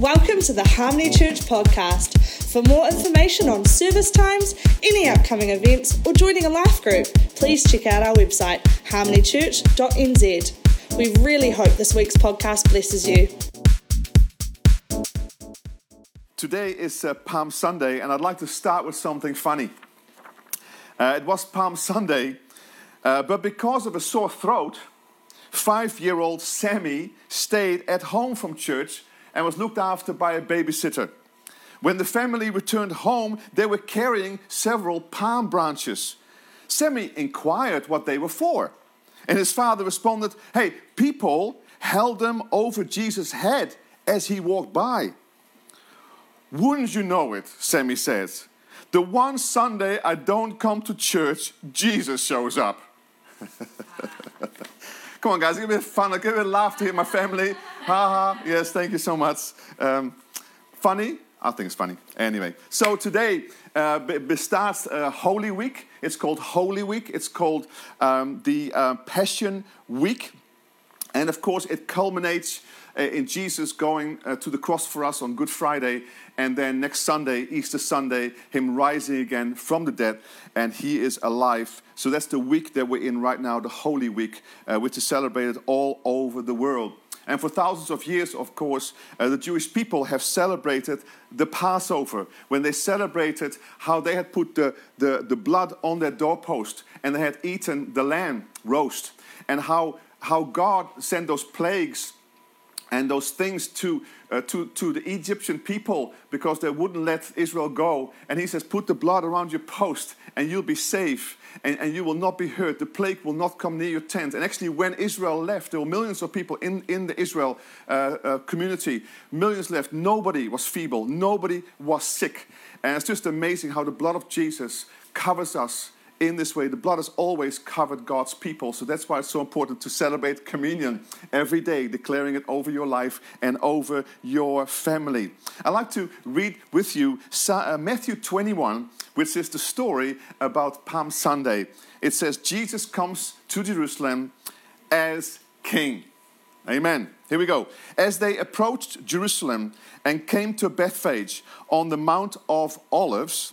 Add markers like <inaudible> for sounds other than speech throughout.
Welcome to the Harmony Church podcast. For more information on service times, any upcoming events, or joining a life group, please check out our website, harmonychurch.nz. We really hope this week's podcast blesses you. Today is uh, Palm Sunday, and I'd like to start with something funny. Uh, it was Palm Sunday, uh, but because of a sore throat, five year old Sammy stayed at home from church and was looked after by a babysitter. When the family returned home, they were carrying several palm branches. Sammy inquired what they were for, and his father responded, Hey, people held them over Jesus' head as he walked by. Wouldn't you know it, Sammy says. The one Sunday I don't come to church, Jesus shows up. <laughs> Come on, guys, give me a fun, give me a laugh to hear my family. Yes, thank you so much. Um, funny? I think it's funny. Anyway, so today uh, starts uh, Holy Week. It's called Holy Week. It's called um, the uh, Passion Week. And of course, it culminates uh, in Jesus going uh, to the cross for us on Good Friday, and then next Sunday, Easter Sunday, Him rising again from the dead, and He is alive. So that's the week that we're in right now, the Holy Week, uh, which is celebrated all over the world. And for thousands of years, of course, uh, the Jewish people have celebrated the Passover when they celebrated how they had put the, the, the blood on their doorpost and they had eaten the lamb roast, and how, how God sent those plagues and those things to, uh, to, to the Egyptian people because they wouldn't let Israel go. And he says, Put the blood around your post and you'll be safe and, and you will not be hurt. The plague will not come near your tent. And actually, when Israel left, there were millions of people in, in the Israel uh, uh, community. Millions left. Nobody was feeble, nobody was sick. And it's just amazing how the blood of Jesus covers us in this way. The blood has always covered God's people. So that's why it's so important to celebrate communion every day, declaring it over your life and over your family. I'd like to read with you uh, Matthew 21, which is the story about Palm Sunday. It says, Jesus comes to Jerusalem as king. Amen. Here we go. As they approached Jerusalem and came to Bethphage on the Mount of Olives,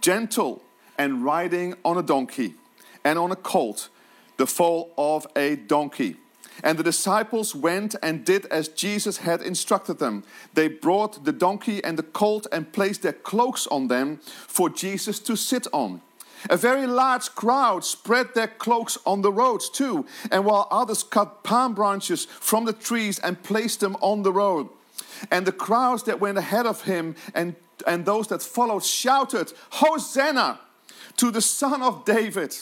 gentle and riding on a donkey and on a colt, the foal of a donkey. And the disciples went and did as Jesus had instructed them. They brought the donkey and the colt and placed their cloaks on them for Jesus to sit on. A very large crowd spread their cloaks on the roads too, and while others cut palm branches from the trees and placed them on the road. And the crowds that went ahead of him and and those that followed shouted, Hosanna to the Son of David.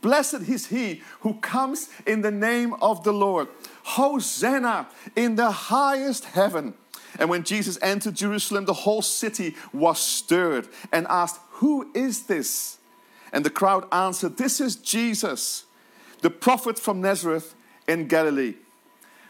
Blessed is he who comes in the name of the Lord. Hosanna in the highest heaven. And when Jesus entered Jerusalem, the whole city was stirred and asked, Who is this? And the crowd answered, This is Jesus, the prophet from Nazareth in Galilee.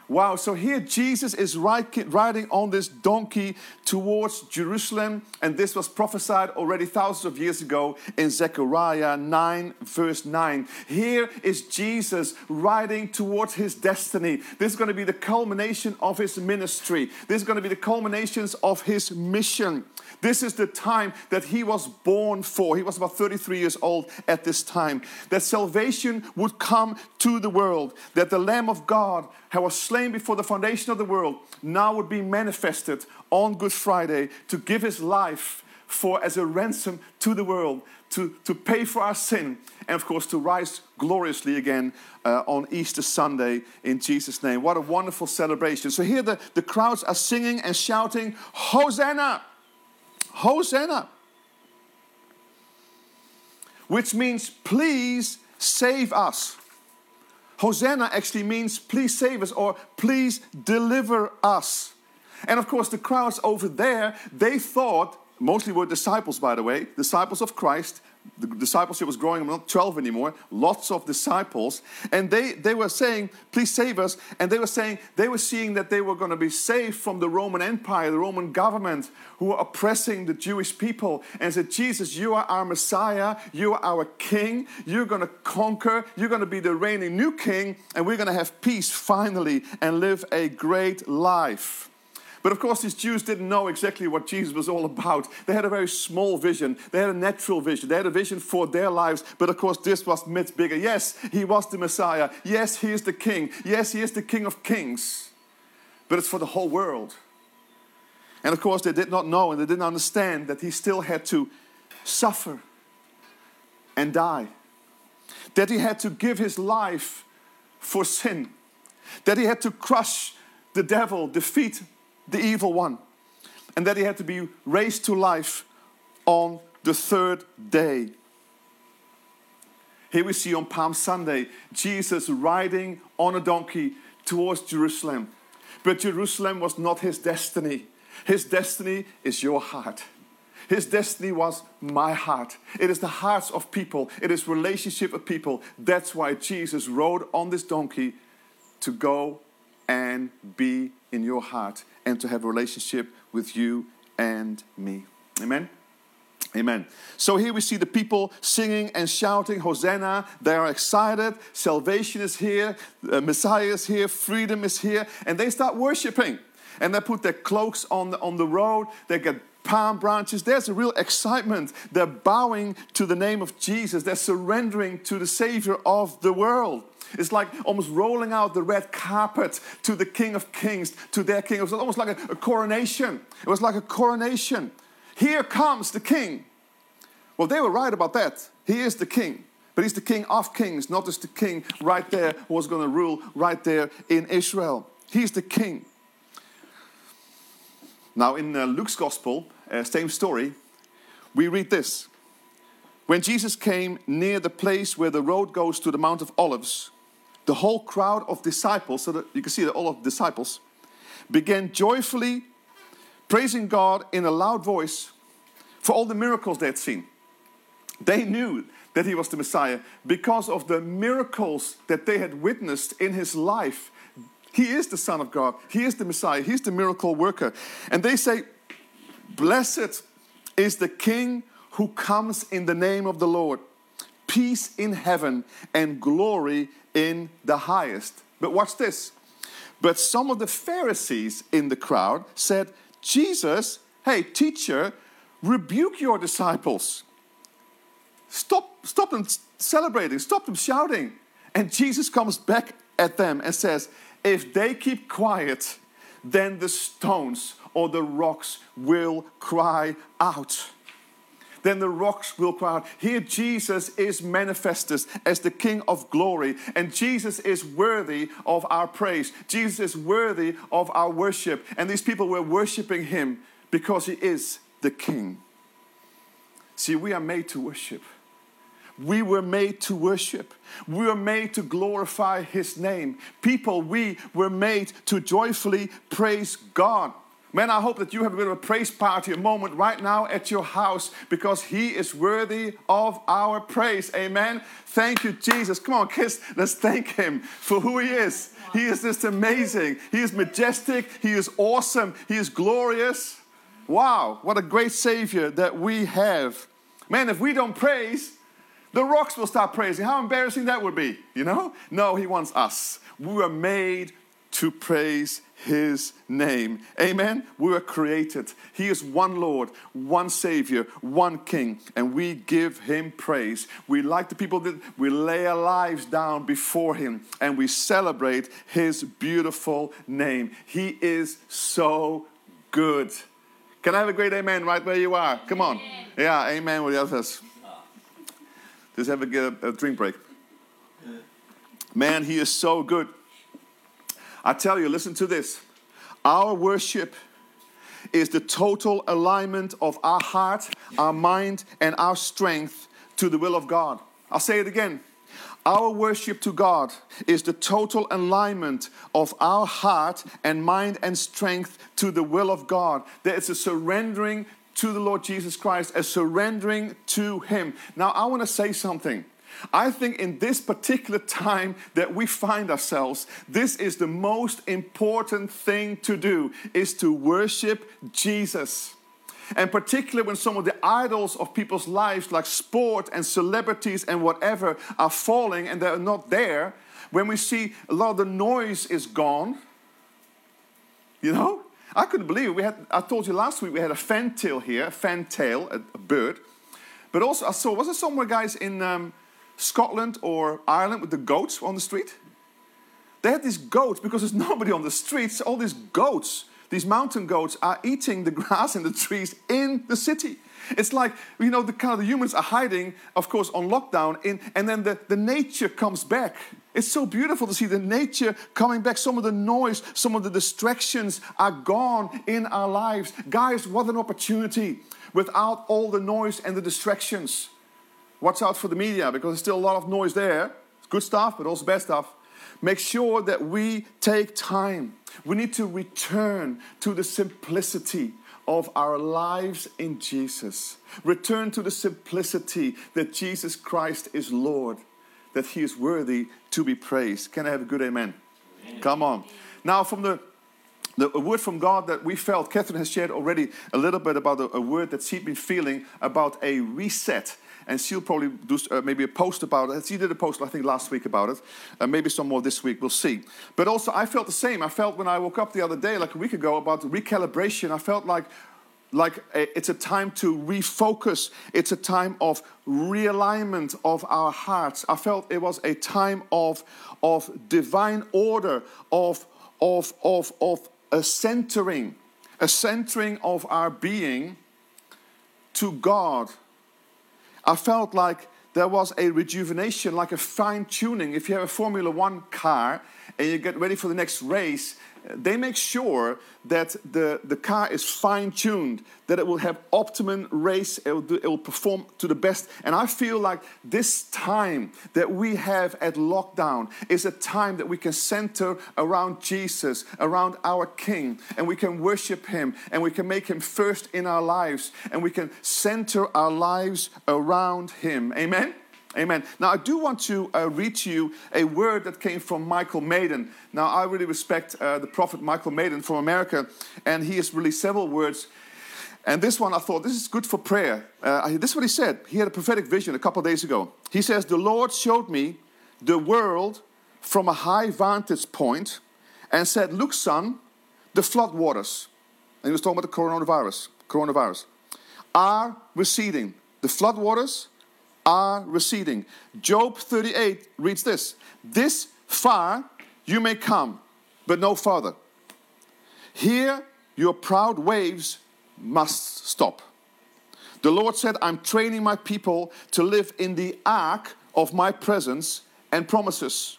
Wow, so here Jesus is riding on this donkey towards Jerusalem, and this was prophesied already thousands of years ago in Zechariah 9, verse 9. Here is Jesus riding towards his destiny. This is going to be the culmination of his ministry, this is going to be the culminations of his mission. This is the time that he was born for. He was about 33 years old at this time. That salvation would come to the world, that the Lamb of God, who was slain before the foundation of the world, now would be manifested on Good Friday to give his life for as a ransom to the world, to, to pay for our sin, and of course to rise gloriously again uh, on Easter Sunday in Jesus' name. What a wonderful celebration. So here the, the crowds are singing and shouting, Hosanna! Hosanna. Which means, please save us. Hosanna actually means, please save us or please deliver us. And of course, the crowds over there, they thought, mostly were disciples, by the way, disciples of Christ, the discipleship was growing, I'm not 12 anymore, lots of disciples. And they, they were saying, Please save us. And they were saying, they were seeing that they were going to be saved from the Roman Empire, the Roman government, who were oppressing the Jewish people. And said, Jesus, you are our Messiah, you are our King, you're going to conquer, you're going to be the reigning new King, and we're going to have peace finally and live a great life. But of course, these Jews didn't know exactly what Jesus was all about. They had a very small vision, they had a natural vision, they had a vision for their lives. But of course, this was much bigger. Yes, he was the Messiah. Yes, he is the King. Yes, he is the King of Kings. But it's for the whole world. And of course, they did not know and they didn't understand that he still had to suffer and die. That he had to give his life for sin. That he had to crush the devil, defeat the evil one, and that he had to be raised to life on the third day. Here we see on Palm Sunday Jesus riding on a donkey towards Jerusalem. But Jerusalem was not his destiny. His destiny is your heart. His destiny was my heart. It is the hearts of people. It is relationship of people. That's why Jesus rode on this donkey to go and be in your heart and to have a relationship with you and me. Amen. Amen. So here we see the people singing and shouting, Hosanna. They are excited. Salvation is here. Uh, Messiah is here. Freedom is here. And they start worshiping. And they put their cloaks on the, on the road. They get palm branches. There's a real excitement. They're bowing to the name of Jesus. They're surrendering to the Savior of the world. It's like almost rolling out the red carpet to the King of Kings, to their King. It was almost like a, a coronation. It was like a coronation. Here comes the King. Well, they were right about that. He is the King. But he's the King of Kings, not just the King right there who was going to rule right there in Israel. He's the King. Now, in uh, Luke's Gospel, uh, same story, we read this. When Jesus came near the place where the road goes to the Mount of Olives, the whole crowd of disciples, so that you can see that all of the disciples, began joyfully praising God in a loud voice for all the miracles they had seen. They knew that he was the Messiah because of the miracles that they had witnessed in his life. He is the Son of God, he is the Messiah, he's the miracle worker. And they say, Blessed is the King who comes in the name of the Lord. Peace in heaven and glory in the highest. But watch this. But some of the Pharisees in the crowd said, Jesus, hey, teacher, rebuke your disciples. Stop, stop them celebrating, stop them shouting. And Jesus comes back at them and says, If they keep quiet, then the stones or the rocks will cry out then the rocks will cry out. Here, Jesus is manifested as the King of glory, and Jesus is worthy of our praise. Jesus is worthy of our worship, and these people were worshiping him because he is the King. See, we are made to worship. We were made to worship. We were made to glorify His name. People, we were made to joyfully praise God. Man, I hope that you have a bit of a praise party, a moment right now at your house because He is worthy of our praise. Amen. Thank you, Jesus. Come on, kiss. Let's thank Him for who He is. He is just amazing. He is majestic. He is awesome. He is glorious. Wow, what a great Savior that we have. Man, if we don't praise, the rocks will start praising. How embarrassing that would be, you know? No, He wants us. We were made to praise his name. Amen. We were created. He is one Lord, one Savior, one King, and we give him praise. We like the people that we lay our lives down before him and we celebrate his beautiful name. He is so good. Can I have a great amen right where you are? Come on. Yeah, amen with the others. Just have a, a drink break. Man, he is so good. I tell you, listen to this. Our worship is the total alignment of our heart, our mind, and our strength to the will of God. I'll say it again. Our worship to God is the total alignment of our heart and mind and strength to the will of God. That it's a surrendering to the Lord Jesus Christ, a surrendering to Him. Now, I want to say something. I think in this particular time that we find ourselves, this is the most important thing to do is to worship Jesus. And particularly when some of the idols of people's lives, like sport and celebrities and whatever, are falling and they're not there, when we see a lot of the noise is gone, you know? I couldn't believe it. We had, I told you last week we had a fantail here, a fantail, a, a bird. But also, I saw, was there somewhere, guys, in um, Scotland or Ireland with the goats on the street? They had these goats because there's <laughs> nobody on the streets, all these goats these mountain goats are eating the <laughs> grass and the trees in the city. It's like, you know, the kind of the humans are hiding, of course, on lockdown, in, and then the, the nature comes back. It's so beautiful to see the nature coming back. Some of the noise, some of the distractions are gone in our lives. Guys, what an opportunity without all the noise and the distractions. Watch out for the media because there's still a lot of noise there. It's good stuff, but also bad stuff. Make sure that we take time we need to return to the simplicity of our lives in Jesus. Return to the simplicity that Jesus Christ is Lord, that He is worthy to be praised. Can I have a good amen? amen. Come on. Now, from the the a word from God that we felt, Catherine has shared already a little bit about a, a word that she'd been feeling about a reset and she'll probably do uh, maybe a post about it. She did a post, I think, last week about it. Uh, maybe some more this week, we'll see. But also, I felt the same. I felt when I woke up the other day, like a week ago, about recalibration. I felt like like a, it's a time to refocus it's a time of realignment of our hearts i felt it was a time of of divine order of of of of a centering a centering of our being to god I felt like there was a rejuvenation, like a fine tuning. If you have a Formula One car and you get ready for the next race, they make sure that the, the car is fine tuned, that it will have optimum race, it will, do, it will perform to the best. And I feel like this time that we have at lockdown is a time that we can center around Jesus, around our King, and we can worship Him, and we can make Him first in our lives, and we can center our lives around Him. Amen? Amen. Now, I do want to uh, read to you a word that came from Michael Maiden. Now, I really respect uh, the prophet Michael Maiden from America, and he has released several words. And this one, I thought, this is good for prayer. Uh, this is what he said. He had a prophetic vision a couple days ago. He says, The Lord showed me the world from a high vantage point and said, Look, son, the flood waters, and he was talking about the coronavirus, coronavirus, are receding. The flood waters are receding. Job 38 reads this This far you may come, but no farther. Here your proud waves must stop. The Lord said, I'm training my people to live in the ark of my presence and promises.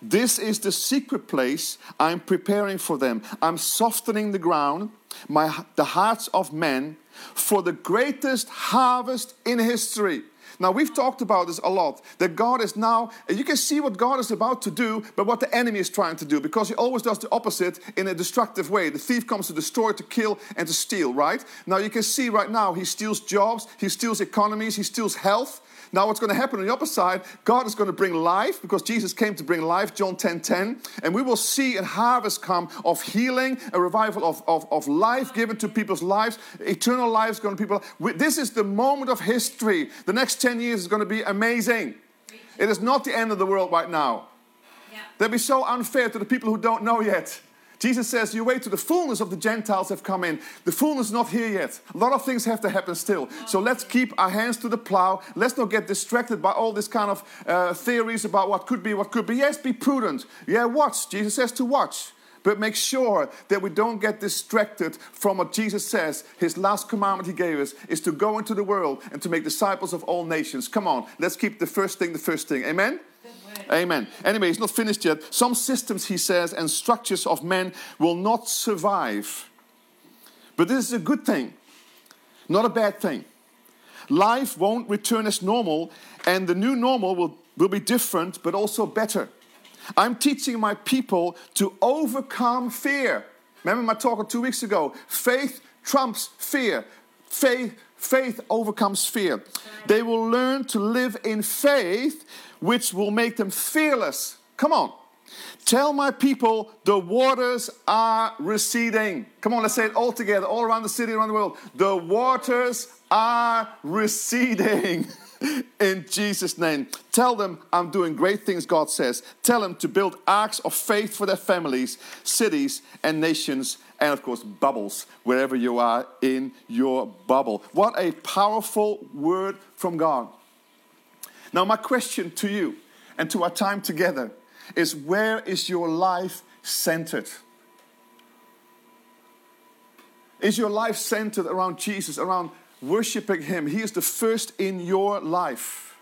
This is the secret place I'm preparing for them. I'm softening the ground, my, the hearts of men, for the greatest harvest in history. Now, we've talked about this a lot that God is now, you can see what God is about to do, but what the enemy is trying to do because he always does the opposite in a destructive way. The thief comes to destroy, to kill, and to steal, right? Now, you can see right now he steals jobs, he steals economies, he steals health. Now, what's going to happen on the other side? God is going to bring life because Jesus came to bring life, John 10 10. And we will see a harvest come of healing, a revival of, of, of life given to people's lives, eternal lives going to people. This is the moment of history. The next 10 years is going to be amazing. It is not the end of the world right now. Yeah. That'd be so unfair to the people who don't know yet. Jesus says, You wait till the fullness of the Gentiles have come in. The fullness is not here yet. A lot of things have to happen still. So let's keep our hands to the plow. Let's not get distracted by all this kind of uh, theories about what could be, what could be. Yes, be prudent. Yeah, watch. Jesus says to watch. But make sure that we don't get distracted from what Jesus says. His last commandment he gave us is to go into the world and to make disciples of all nations. Come on, let's keep the first thing the first thing. Amen? Amen. Anyway, he's not finished yet. Some systems, he says, and structures of men will not survive. But this is a good thing, not a bad thing. Life won't return as normal, and the new normal will will be different, but also better. I'm teaching my people to overcome fear. Remember my talk two weeks ago? Faith trumps fear. Faith, faith overcomes fear. They will learn to live in faith, which will make them fearless. Come on. Tell my people the waters are receding. Come on, let's say it all together, all around the city, around the world. The waters are receding. <laughs> in Jesus' name. Tell them I'm doing great things, God says. Tell them to build arks of faith for their families, cities, and nations, and of course, bubbles, wherever you are in your bubble. What a powerful word from God. Now, my question to you and to our time together is where is your life centered? Is your life centered around Jesus, around worshiping Him? He is the first in your life.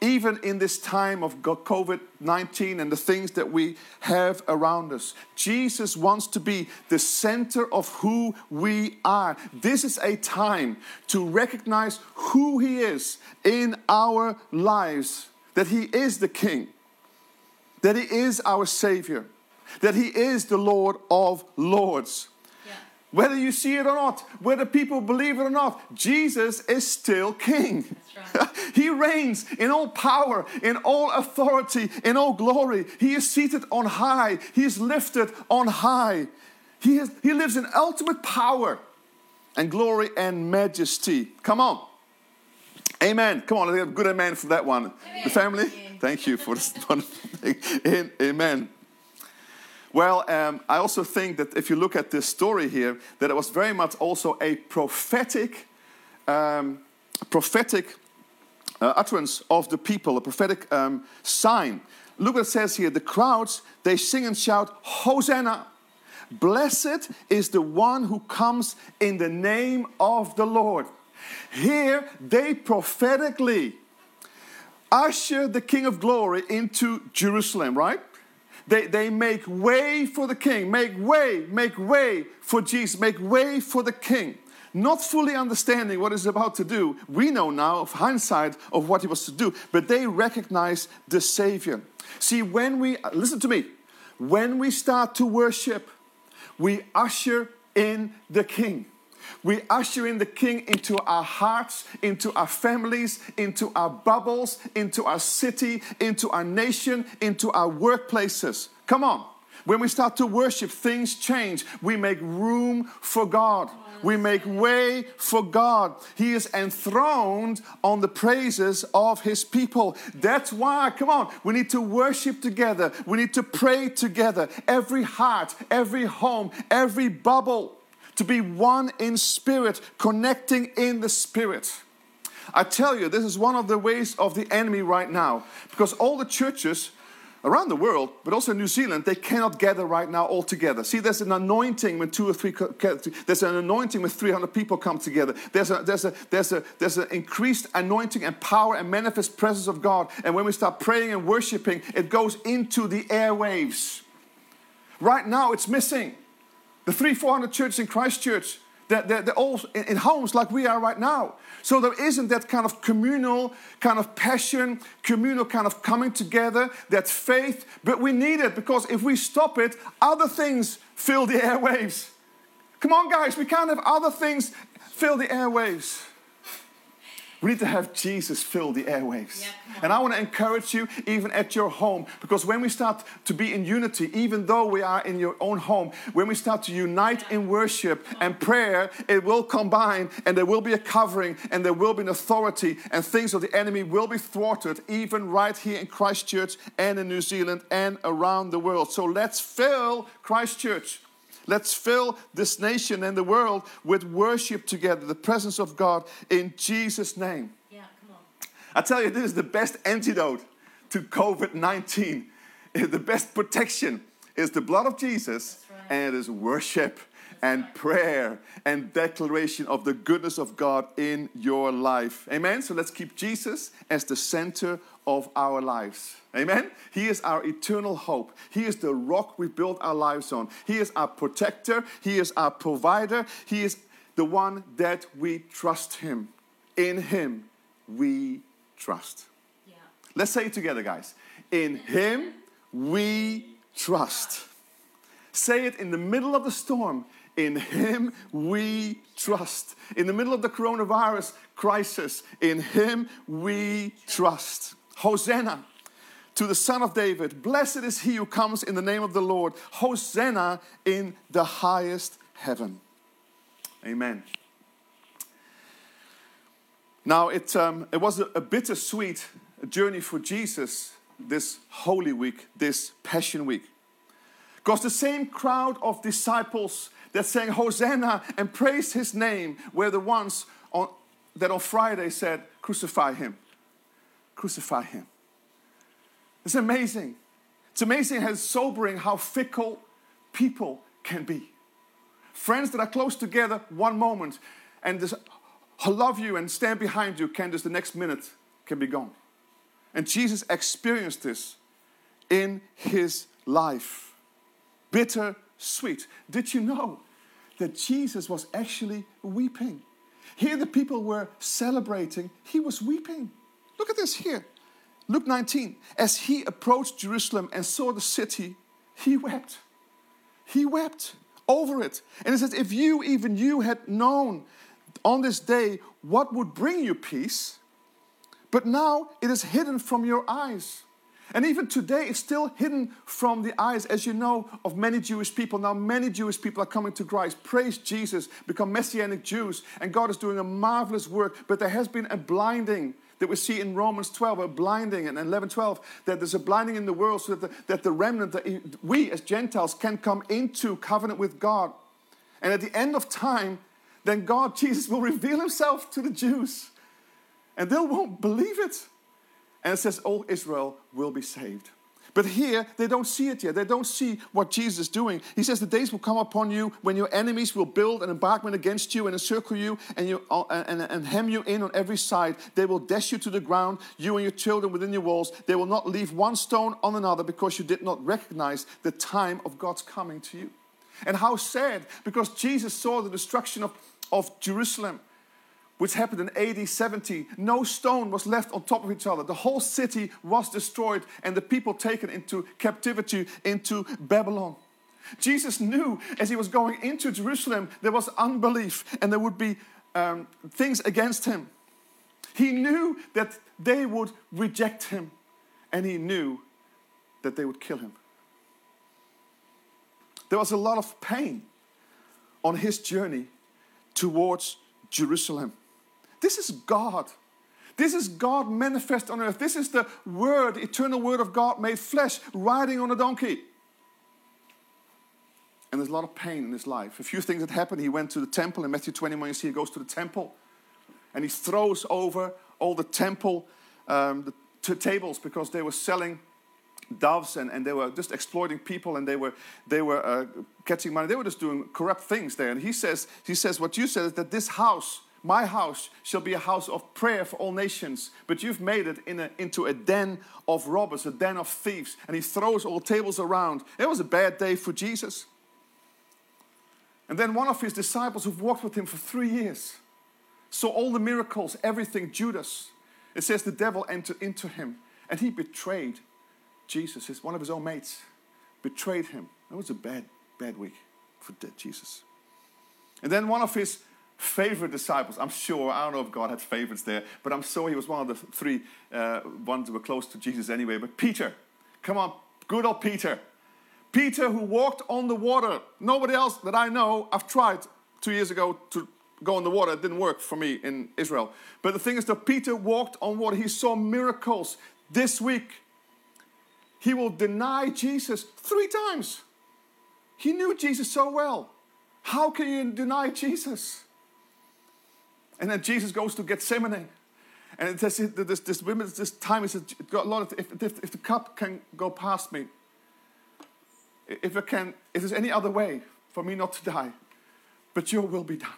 Even in this time of COVID 19 and the things that we have around us, Jesus wants to be the center of who we are. This is a time to recognize who He is in our lives, that He is the King that He is our Savior, that He is the Lord of Lords. Whether you see it or not, whether people believe it or not, Jesus is still King. Right. <laughs> he reigns in all power, in all authority, in all glory. He is seated on high, He is lifted on high. He, is, he lives in ultimate power and glory and majesty. Come on. Amen. Come on, let's get a good amen for that one. Amen. The family, thank you for this <laughs> wonderful thing. Amen. Well, um, I also think that if you look at this story here, that it was very much also a prophetic, um, prophetic uh, utterance of the people, a prophetic um, sign. Look what it says here: the crowds they sing and shout, "Hosanna!" Blessed is the one who comes in the name of the Lord. Here, they prophetically usher the King of Glory into Jerusalem, right? They, they make way for the King, make way, make way for Jesus, make way for the King. Not fully understanding what he's about to do. We know now of hindsight of what he was to do, but they recognize the Savior. See, when we, listen to me, when we start to worship, we usher in the King. We usher in the King into our hearts, into our families, into our bubbles, into our city, into our nation, into our workplaces. Come on. When we start to worship, things change. We make room for God. We make way for God. He is enthroned on the praises of His people. That's why, come on, we need to worship together. We need to pray together. Every heart, every home, every bubble to be one in spirit, connecting in the spirit. I tell you, this is one of the ways of the enemy right now because all the churches around the world, but also New Zealand, they cannot gather right now all together. See, there's an anointing when two or three, there's an anointing when 300 people come together. There's a, there's a, there's a, there's an increased anointing and power and manifest presence of God. And when we start praying and worshiping, it goes into the airwaves. Right now, it's missing. The three, four hundred churches in Christchurch, they're, they're, they're all in, in homes like we are right now. So there isn't that kind of communal kind of passion, communal kind of coming together, that faith. But we need it because if we stop it, other things fill the <laughs> airwaves. Come on, guys, we can't have other things fill the airwaves. We need to have Jesus fill the airwaves. Yeah, and I want to encourage you, even at your home, because when we start to be in unity, even though we are in your own home, when we start to unite in worship and prayer, it will combine and there will be a covering and there will be an authority and things of the enemy will be thwarted, even right here in Christchurch and in New Zealand and around the world. So let's fill Christchurch Let's fill this nation and the world with worship together, the presence of God in Jesus' name. Yeah, come on. I tell you, this is the best antidote to COVID 19. <laughs> The best protection is the blood of Jesus, right. and it is worship and prayer and declaration of the goodness of God in your life. Amen. So let's keep Jesus as the center of our lives. Amen. He is our eternal hope. He is the rock we build our lives on. He is our protector. He is our provider. He is the one that we trust Him. In Him we trust. Yeah. Let's say it together, guys. In Him we trust. Say it in the middle of the storm. In Him we trust. In the middle of the coronavirus crisis, in Him we trust. Hosanna to the Son of David. Blessed is He who comes in the name of the Lord. Hosanna in the highest heaven. Amen. Now, it, um, it was a, a bittersweet journey for Jesus this Holy Week, this Passion Week. Because the same crowd of disciples that sang Hosanna and praised his name were the ones on, that on Friday said, Crucify him. Crucify him. It's amazing. It's amazing how sobering how fickle people can be. Friends that are close together one moment and I love you and stand behind you can just the next minute can be gone. And Jesus experienced this in his life. Bitter sweet. Did you know that Jesus was actually weeping? Here the people were celebrating, he was weeping. Look at this here. Luke 19. As he approached Jerusalem and saw the city, he wept. He wept over it. And it says, if you, even you, had known on this day what would bring you peace, but now it is hidden from your eyes. And even today, it's still hidden from the eyes, as you know, of many Jewish people. Now, many Jewish people are coming to Christ. Praise Jesus, become Messianic Jews, and God is doing a marvelous work. But there has been a blinding that we see in Romans 12, a blinding, and 11 12, that there's a blinding in the world so that the, that the remnant, that we as Gentiles, can come into covenant with God. And at the end of time, then God, <laughs> Jesus, will reveal himself to the Jews and they won't believe it. And it says, All Israel will be saved. But here, they don't see it yet. They don't see what Jesus is doing. He says, The days will come upon you when your enemies will build an embankment against you and encircle you and, you, uh, and, and hem you in on every side. They will dash you to the ground, you and your children within your walls. They will not leave one stone on another because you did not recognize the time of God's coming to you. And how sad, because Jesus saw the destruction of, of Jerusalem which happened in AD 70, no stone was left on top of each other. The whole city was destroyed and the people taken into captivity into Babylon. Jesus knew as he was going into Jerusalem there was unbelief and there would be um, things against him. He knew that they would reject him and he knew that they would kill him. There was a lot of pain on his journey towards Jerusalem. This is God. This is God manifest on earth. This is the Word, eternal Word of God made flesh, riding on a donkey. And there's a lot of pain in his life. A few things that happened. He went to the temple in Matthew 21. You see, he goes to the temple and he throws over all the temple um, the t- tables because they were selling doves and, and they were just exploiting people and they were they were uh, catching money. They were just doing corrupt things there. And he says he says what you said is that this house my house shall be a house of prayer for all nations, but you've made it in a, into a den of robbers, a den of thieves. And he throws all tables around. It was a bad day for Jesus. And then one of his disciples who've walked with him for three years saw all the miracles, everything, Judas. It says the devil entered into him and he betrayed Jesus. His, one of his own mates betrayed him. That was a bad, bad week for Jesus. And then one of his favorite disciples. I'm sure, I don't know if God had favorites there, but I'm sure he was one of the three uh, ones who were close to Jesus anyway. But Peter, come on, good old Peter. Peter, who walked on the water. Nobody else that I know, I've tried two years ago to go on the water. It didn't work for me in Israel. But the thing is that Peter walked on water. He saw miracles. This week, he will deny Jesus three times. He knew Jesus so well. How can you deny Jesus? And then Jesus goes to Gethsemane. And it says this, this this time, he says, a lot of, if, if, if the cup can go past me, if it can, if there's any other way for me not to die, but your will be done.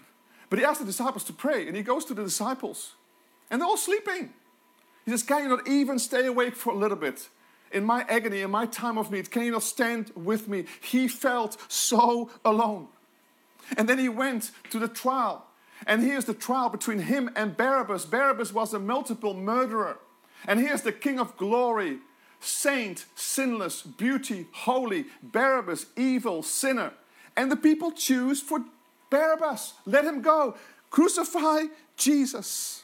But he asks the disciples to pray, and he goes to the disciples, and they're all sleeping. He says, Can you not even stay awake for a little bit? In my agony, in my time of need, can you not stand with me? He felt so alone. And then he went to the trial and here's the trial between him and Barabbas. Barabbas was a multiple murderer. And here's the King of glory, saint, sinless, beauty, holy, Barabbas, evil, sinner. And the people choose for Barabbas. Let him go. Crucify Jesus.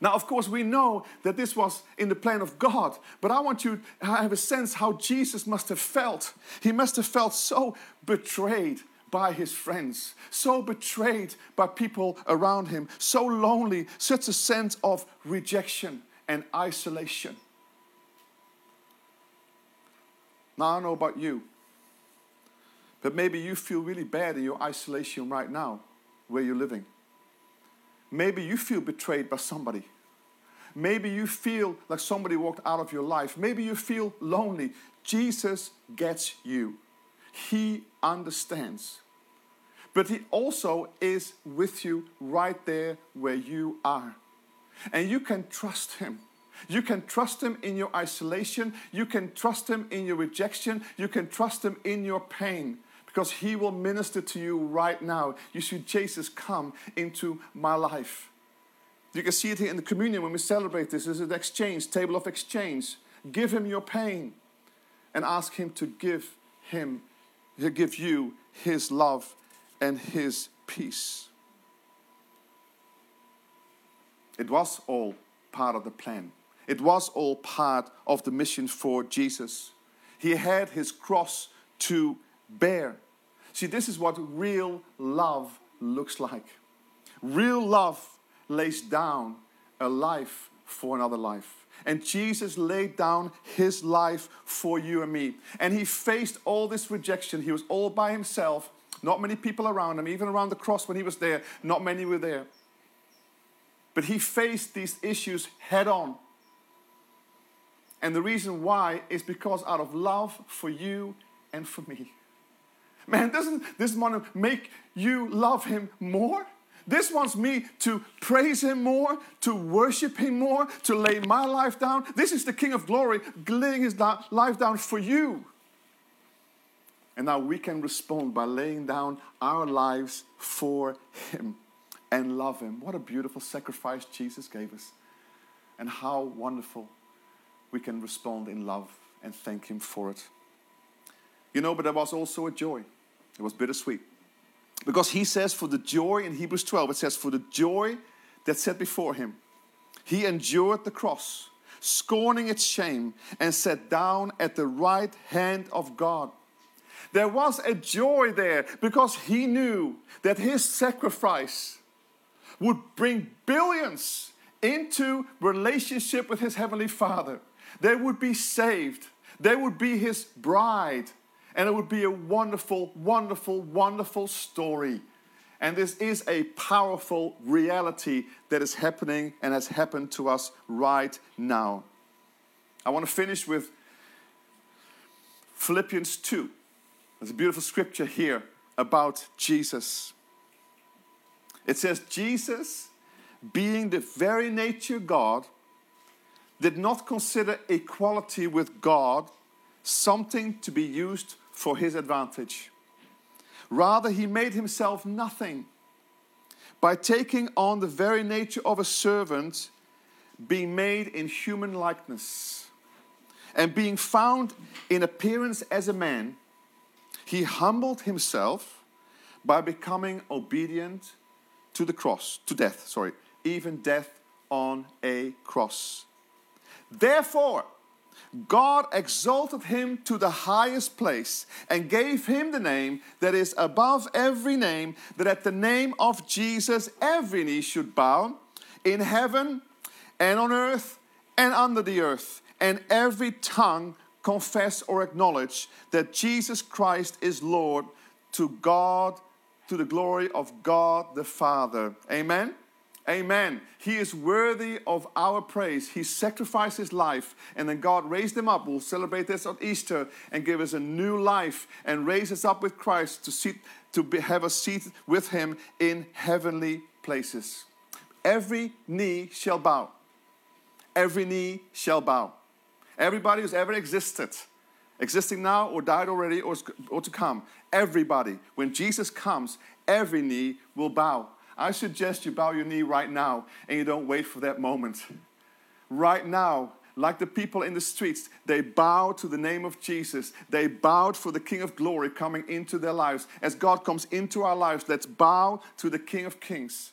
Now, of course, we know that this was in the plan of God, but I want you to have a sense how Jesus must have felt. He must have felt so betrayed by his friends, so betrayed by people around him, so lonely, such a sense of rejection and isolation. Now, I don't know about you, but maybe you feel really bad in your isolation right now where you're living. Maybe you feel betrayed by somebody. Maybe you feel like somebody walked out of your life. Maybe you feel lonely. Jesus gets you, He understands. But He also is with you right there where you are. And you can trust Him. You can trust Him in your isolation. You can trust Him in your rejection. You can trust Him in your pain because He will minister to you right now. You see, Jesus come into my life. You can see it here in the communion when we celebrate this. This is an exchange, table of exchange. Give Him your pain and ask Him to give Him, to give you His love and His peace. It was all part of the plan. It was all part of the mission for Jesus. He had his cross to bear. See, this is what real love looks like. Real love lays down a life for another life. And Jesus laid down his life for you and me. And he faced all this rejection. He was all by himself, not many people around him, even around the cross when he was there, not many were there. But he faced these issues head on. And the reason why is because out of love for you and for me. Man, doesn't this to make you love him more? This wants me to praise him more, to worship him more, to lay my life down. This is the King of glory laying his life down for you. And now we can respond by laying down our lives for him and love him. What a beautiful sacrifice Jesus gave us. And how wonderful we can respond in love and thank him for it. You know, but there was also a joy. It was bittersweet. Because he says, for the joy in Hebrews 12, it says, for the joy that set before him, he endured the cross, scorning its shame, and sat down at the right hand of God. There was a joy there because he knew that his sacrifice would bring billions into relationship with his heavenly Father. They would be saved. They would be his bride. And it would be a wonderful, wonderful, wonderful story. And this is a powerful reality that is happening and has happened to us right now. I want to finish with Philippians 2. There's a beautiful scripture here about Jesus. It says, Jesus, being the very nature God, did not consider equality with God something to be used for his advantage. Rather, he made himself nothing by taking on the very nature of a servant, being made in human likeness. And being found in appearance as a man, he humbled himself by becoming obedient to the cross, to death, sorry, even death on a cross. Therefore, God exalted him to the highest place and gave him the name that is above every name, that at the name of Jesus every knee should bow in heaven and on earth and under the earth, and every tongue confess or acknowledge that Jesus Christ is Lord to God, to the glory of God the Father. Amen. Amen. He is worthy of our praise. He sacrificed his life and then God raised him up. We'll celebrate this on Easter and give us a new life and raise us up with Christ to, seat, to be, have a seat with him in heavenly places. Every knee shall bow. Every knee shall bow. Everybody who's ever existed, existing now or died already or, or to come, everybody, when Jesus comes, every knee will bow I suggest you bow your knee right now and you don't wait for that moment. right now, like the people in the streets, they bowed to the name of Jesus. They bowed for the King of glory coming into their lives. As God comes into our lives, let's bow to the King of kings.